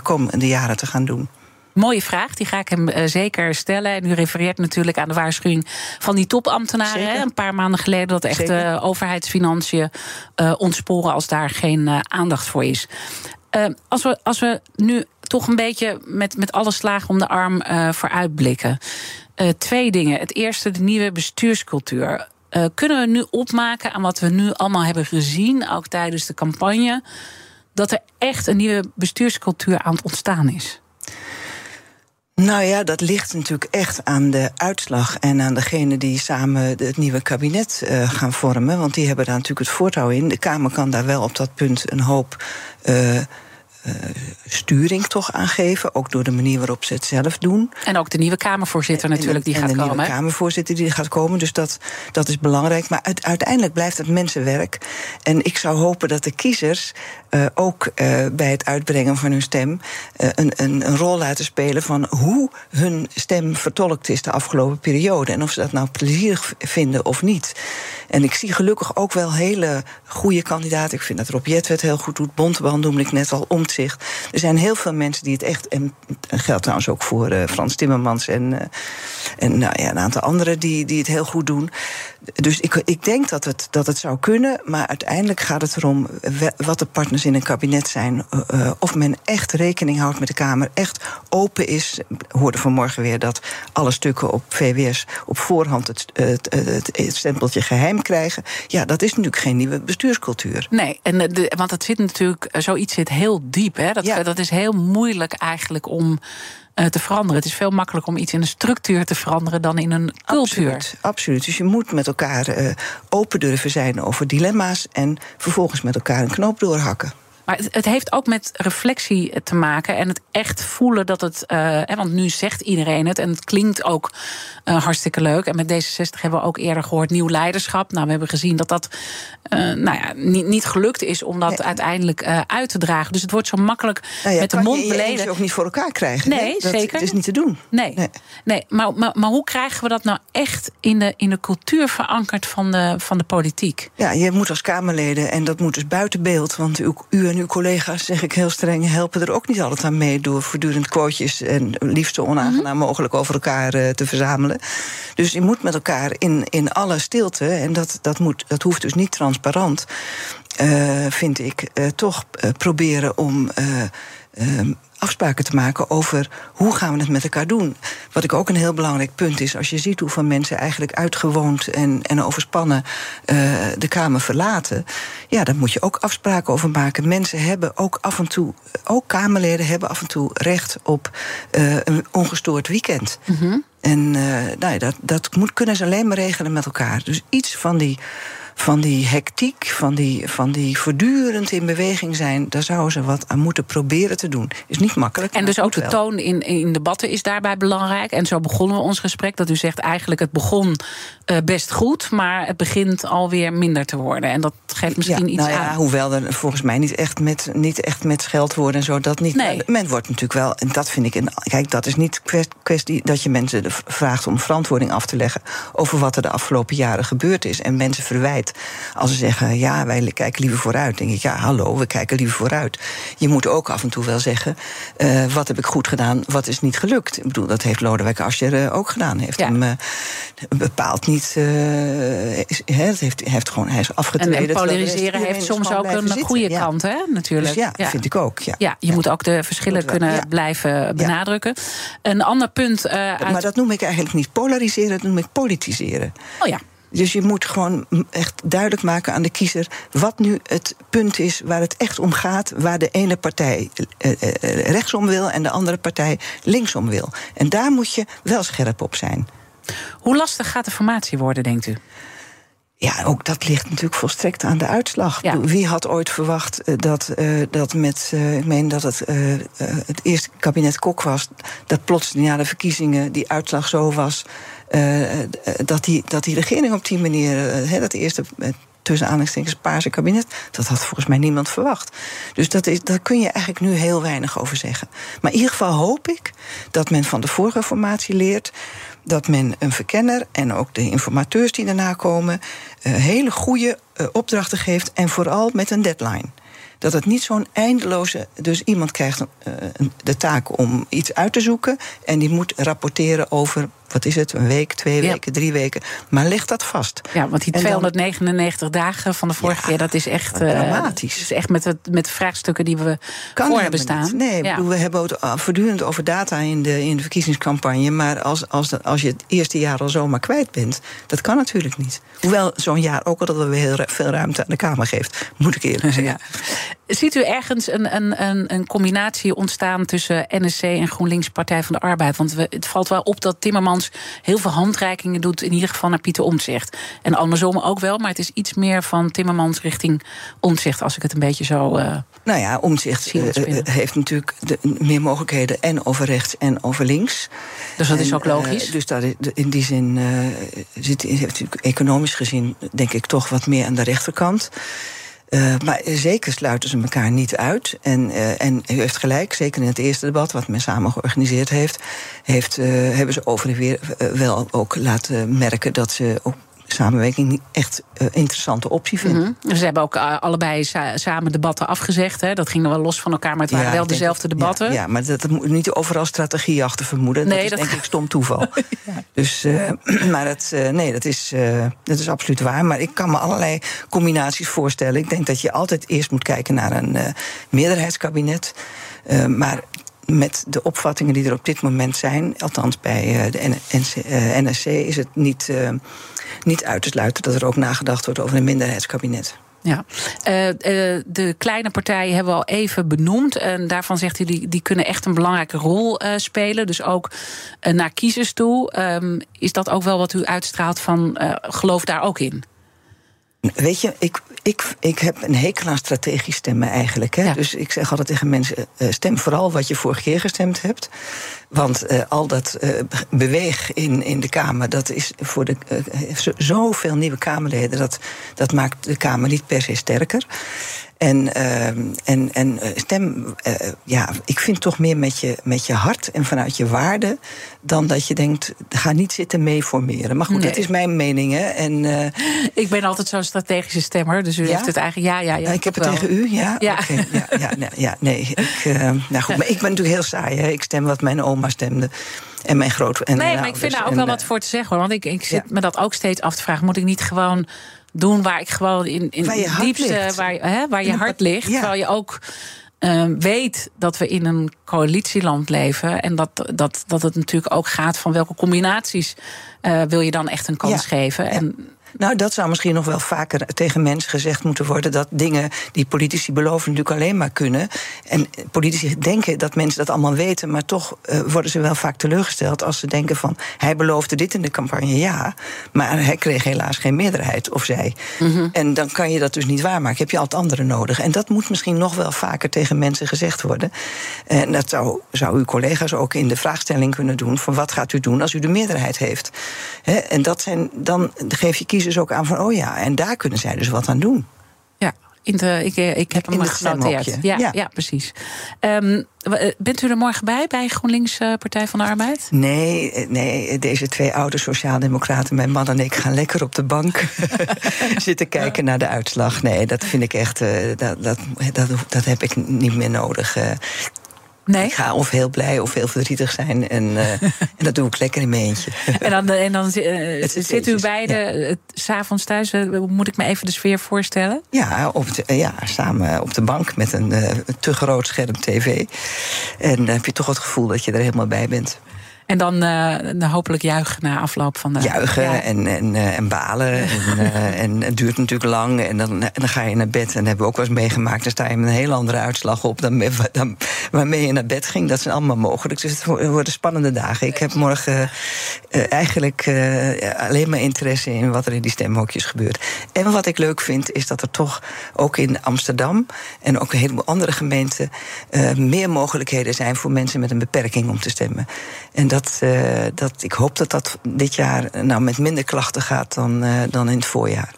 komende jaren te gaan doen? Mooie vraag, die ga ik hem eh, zeker stellen. En u refereert natuurlijk aan de waarschuwing van die topambtenaren. Hè, een paar maanden geleden dat echt de overheidsfinanciën eh, ontsporen als daar geen eh, aandacht voor is. Eh, als, we, als we nu toch een beetje met, met alle slagen om de arm eh vooruitblikken. Eh, twee dingen. Het eerste, de nieuwe bestuurscultuur. Eh, kunnen we nu opmaken aan wat we nu allemaal hebben gezien, ook tijdens de campagne, dat er echt een nieuwe bestuurscultuur aan het ontstaan is? Nou ja, dat ligt natuurlijk echt aan de uitslag en aan degene die samen het nieuwe kabinet uh, gaan vormen. Want die hebben daar natuurlijk het voortouw in. De Kamer kan daar wel op dat punt een hoop. Uh, uh, sturing toch aangeven. Ook door de manier waarop ze het zelf doen. En ook de nieuwe Kamervoorzitter en, natuurlijk, die en gaat de komen. nieuwe Kamervoorzitter die gaat komen. Dus dat, dat is belangrijk. Maar uit, uiteindelijk blijft het mensenwerk. En ik zou hopen dat de kiezers uh, ook uh, bij het uitbrengen van hun stem een, een, een, rol laten spelen van hoe hun stem vertolkt is de afgelopen periode. En of ze dat nou plezierig vinden of niet. En ik zie gelukkig ook wel hele goede kandidaten. Ik vind dat Rob Jetwet heel goed doet. Bontebal noemde ik net al, Er zijn heel veel mensen die het echt... en geldt trouwens ook voor uh, Frans Timmermans... en, uh, en nou ja, een aantal anderen die, die het heel goed doen. Dus ik, ik denk dat het, dat het zou kunnen. Maar uiteindelijk gaat het erom wat de partners in een kabinet zijn. Uh, of men echt rekening houdt met de Kamer. Echt open is. Ik hoorde vanmorgen weer dat alle stukken op VWS... op voorhand het, het, het, het stempeltje geheim krijgen. Ja, dat is natuurlijk geen nieuwe bestuurscultuur. Nee, en de, want het zit natuurlijk, zoiets zit heel diep. Hè? Dat, Ja. dat is heel moeilijk eigenlijk om uh, te veranderen. Het is veel makkelijker om iets in een structuur te veranderen dan in een cultuur. Absoluut. Dus je moet met elkaar uh, open durven zijn over dilemma's en vervolgens met elkaar een knoop doorhakken. Maar het, het, heeft ook met reflectie te maken en het echt voelen dat het. Uh, want nu zegt iedereen het en het klinkt ook uh, hartstikke leuk. En met D66 hebben we ook eerder gehoord nieuw leiderschap. Nou, we hebben gezien dat dat uh, nou ja, niet, niet gelukt is om dat nee. uiteindelijk uit te dragen. Dus het wordt zo makkelijk nou ja, met de mond je beleden. Je ook niet voor elkaar krijgen. Nee, dat, zeker. Het is niet te doen. Nee, nee. nee. Maar, maar, maar hoe krijgen we dat nou echt in de, in de cultuur verankerd van de, van de politiek? Ja, je moet als Kamerleden, en dat moet dus buiten beeld, want u, u en uw collega's, zeg ik heel streng, helpen er ook niet altijd aan mee door voortdurend quotejes en liefst zo onaangenaam mm -hmm. mogelijk over elkaar uh, te verzamelen. Dus je moet met elkaar in, in alle stilte, en dat, dat, moet, dat hoeft dus niet transparant, uh, vind ik, uh, toch proberen om afspraken te maken over hoe gaan we het met elkaar doen. Wat ik ook een heel belangrijk punt is, als je ziet hoeveel mensen eigenlijk uitgewoond en, en overspannen uh, de Kamer verlaten, ja, daar moet je ook afspraken over maken. Mensen hebben ook af en toe, ook Kamerleden hebben af en toe recht op uh, een ongestoord weekend. Mm -hmm. En uh, nou ja, dat, dat moet, kunnen ze alleen maar regelen met elkaar. Dus iets van die van die hectiek, van die, van die voortdurend in beweging zijn, daar zouden ze wat aan moeten proberen te doen. Is niet makkelijk. En dus ook de toon in, in debatten is daarbij belangrijk. En zo begonnen we ons gesprek. Dat u zegt eigenlijk het begon uh, best goed, maar het begint alweer minder te worden. En dat geeft misschien ja, iets nou ja, aan. Hoewel er volgens mij niet echt met, niet echt met scheldwoorden en zo. Dat niet, nee. Men wordt natuurlijk wel, en dat vind ik een. Kijk, dat is niet kwestie dat je mensen vraagt om verantwoording af te leggen over wat er de afgelopen jaren gebeurd is. En mensen verwijt als ze zeggen, ja, wij kijken liever vooruit. denk ik, ja, hallo, we kijken liever vooruit. Je moet ook af en toe wel zeggen, uh, wat heb ik goed gedaan, wat is niet gelukt. Ik bedoel, dat heeft Lodewijk Asscher uh, ook gedaan. Heeft ja. hem uh, bepaald niet, is, he, heeft, heeft gewoon, hij is afgetreden. En, en polariseren heeft soms ook een zitten. goede ja. kant, hè, natuurlijk. Dus ja, ja, vind ik ook. Ja, ja je moet ook de verschillen kunnen blijven benadrukken. Een ander punt... maar uit... dat noem ik eigenlijk niet polariseren, dat noem ik politiseren. Oh ja. Dus je moet gewoon echt duidelijk maken aan de kiezer wat nu het punt is waar het echt om gaat, waar de ene partij uh, uh, rechtsom wil en de andere partij linksom wil. En daar moet je wel scherp op zijn. Hoe lastig gaat de formatie worden, denkt u? Ja, ook dat ligt natuurlijk volstrekt aan de uitslag. Ja. Wie had ooit verwacht dat, uh, dat met, uh, ik meen dat het uh, het eerste kabinet Kok was, dat plots na de verkiezingen die uitslag zo was, dat, die, dat die regering op die manier, dat eerste tussen aanhalingstekens paarse kabinet. Dat had volgens mij niemand verwacht. Dus dat is, daar kun je eigenlijk nu heel weinig over zeggen. Maar in ieder geval hoop ik dat men van de vorige formatie leert dat men een verkenner en ook de informateurs die daarna komen, hele goede opdrachten geeft en vooral met een deadline. Dat het niet zo'n eindeloze. Dus iemand krijgt de taak om iets uit te zoeken. En die moet rapporteren over. Wat is het? Een week, twee Ja. weken, drie weken. Maar leg dat vast. Ja, want die En dan- 299 dagen van de vorige Ja, keer, dat is echt eh, dramatisch. Dat is echt met, het, met vraagstukken die we Kan voor hebben staan. niet. Nee, ja. bedoel, we hebben het uh, voortdurend over data in de, in de verkiezingscampagne. Maar als, als, dat- als je het eerste jaar al zomaar kwijt bent, dat kan natuurlijk niet. Hoewel zo'n jaar ook al dat we heel veel ruimte aan de Kamer geeft, moet ik eerlijk zeggen. Ziet u ergens een, een, een, een combinatie ontstaan tussen NSC en GroenLinks Partij van de Arbeid? Want we, het valt wel op dat Timmermans heel veel handreikingen doet, in ieder geval naar Pieter Omtzigt. En andersom ook wel, maar het is iets meer van Timmermans richting Omtzigt, als ik het een beetje zo. Uh, nou ja, Omtzigt uh, heeft natuurlijk de, meer mogelijkheden en over rechts en over links. Dus dat is ook logisch. Uh, dus dat, in die zin zit, heeft natuurlijk economisch gezien, denk ik, toch wat meer aan de rechterkant. Uh, maar zeker sluiten ze elkaar niet uit. En, uh, en u heeft gelijk, zeker in het eerste debat, wat men samen georganiseerd heeft, heeft uh, hebben ze over en weer wel ook laten merken dat ze ook samenwerking niet echt uh, interessante optie vinden. Mm -hmm. Ze hebben ook uh, allebei sa samen debatten afgezegd. Hè? Dat ging wel los van elkaar, maar het waren ja, wel dezelfde debatten. Ja, ja, maar dat, dat moet niet overal strategie achter vermoeden. Nee, dat is dat... denk ik stom toeval. ja. Dus, uh, maar dat, nee, dat is, dat is absoluut waar. Maar ik kan me allerlei combinaties voorstellen. Ik denk dat je altijd eerst moet kijken naar een meerderheidskabinet. maar met de opvattingen die er op dit moment zijn, althans bij de NSC, is het niet niet uit te sluiten dat er ook nagedacht wordt over een minderheidskabinet. Ja, de kleine partijen hebben we al even benoemd. En daarvan zegt u, die, die kunnen echt een belangrijke rol uh, spelen. Dus ook naar kiezers toe. Um, is dat ook wel wat u uitstraalt van geloof daar ook in? Weet je, ik, ik, ik heb een hekel aan strategisch stemmen eigenlijk. Hè? Ja. Dus ik zeg altijd tegen mensen: stem vooral wat je vorige keer gestemd hebt. Want uh, al dat uh, beweeg in, in de Kamer, dat is voor de, uh, zoveel nieuwe Kamerleden, dat, dat maakt de Kamer niet per se sterker. En, uh, en, en stem, uh, ja, ik vind toch meer met je, met je hart en vanuit je waarde. dan dat je denkt, ga niet zitten meeformeren. Maar goed, nee. dat is mijn mening. Hè. En, uh, ik ben altijd zo'n strategische stemmer, dus u ja? heeft het eigenlijk. Ja, ja, ja ik heb het wel. tegen u, ja. Ja, okay. ja, ja, nee, ja, nee. Ik, nou goed, maar ik ben natuurlijk heel saai. Hè. Ik stem wat mijn oma stemde. En mijn groot. En nee, maar ik vind daar ook wel wat voor te zeggen. Want ik, ik zit me dat ook steeds af te vragen. Moet ik niet gewoon doen waar ik gewoon in, in waar je het diepste, ligt. waar, hè, waar je hart ligt. Ja. Terwijl je ook uh, weet dat we in een coalitieland leven. En dat, dat, dat het natuurlijk ook gaat van welke combinaties uh, wil je dan echt een kans ja. geven. En, nou, dat zou misschien nog wel vaker tegen mensen gezegd moeten worden. Dat dingen die politici beloven natuurlijk alleen maar kunnen. En politici denken dat mensen dat allemaal weten. Maar toch uh, worden ze wel vaak teleurgesteld als ze denken van... hij beloofde dit in de campagne, ja. Maar hij kreeg helaas geen meerderheid, of zij. Mm -hmm. En dan kan je dat dus niet waarmaken. Heb je altijd anderen nodig. En dat moet misschien nog wel vaker tegen mensen gezegd worden. En dat zou, zou uw collega's ook in de vraagstelling kunnen doen... van wat gaat u doen als u de meerderheid heeft. He, en dat zijn, dan geef je kiezers dus ook aan van, oh ja, en daar kunnen zij dus wat aan doen. Ja, in de, ik, ik heb hem genoteerd. Ja, ja. ja, precies. Um, bent u er morgen bij, bij GroenLinks uh, Partij van de Arbeid? Nee, nee, deze twee oude sociaaldemocraten, mijn man en ik, gaan lekker op de bank zitten kijken naar de uitslag. Nee, dat vind ik echt, uh, dat, dat, dat, dat heb ik niet meer nodig. Uh, Nee? Ik ga of heel blij of heel verdrietig zijn. En, uh, en dat doe ik lekker in mijn eentje. En dan, en dan uh, zit u beiden ja. s'avonds thuis. Moet ik me even de sfeer voorstellen? Ja, op de, ja samen op de bank met een te groot scherm tv. En dan heb je toch het gevoel dat je er helemaal bij bent. En dan uh, hopelijk juichen na afloop van de. Juichen ja. en, en, uh, en balen. en, uh, en het duurt natuurlijk lang. En dan, en dan ga je naar bed. En dat hebben we ook wel eens meegemaakt. Dan sta je met een heel andere uitslag op dan, dan waarmee je naar bed ging. Dat zijn allemaal mogelijk. Dus het worden spannende dagen. Ik heb morgen eigenlijk alleen maar interesse in wat er in die stemhokjes gebeurt. En wat ik leuk vind, is dat er toch ook in Amsterdam en ook een heleboel andere gemeenten meer mogelijkheden zijn voor mensen met een beperking om te stemmen. En dat, uh, dat, ik hoop dat dat dit jaar nou, met minder klachten gaat dan, uh, dan in het voorjaar.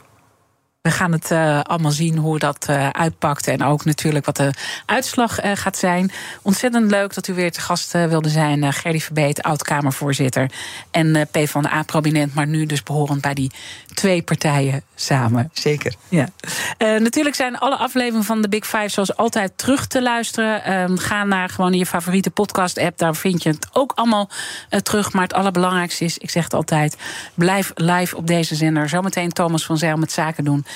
We gaan het uh, allemaal zien hoe dat uh, uitpakt. En ook natuurlijk wat de uitslag uh, gaat zijn. Ontzettend leuk dat u weer te gast wilde zijn. Gerdy Verbeet, oud-Kamervoorzitter. En P van de A-prominent, maar nu dus behorend bij die twee partijen samen. Zeker. Ja. natuurlijk zijn alle afleveringen van de Big Five zoals altijd terug te luisteren. ga naar gewoon je favoriete podcast-app. Daar vind je het ook allemaal terug. Maar het allerbelangrijkste is, ik zeg het altijd... blijf live op deze zender. Zometeen Thomas van Zijl met Zaken doen.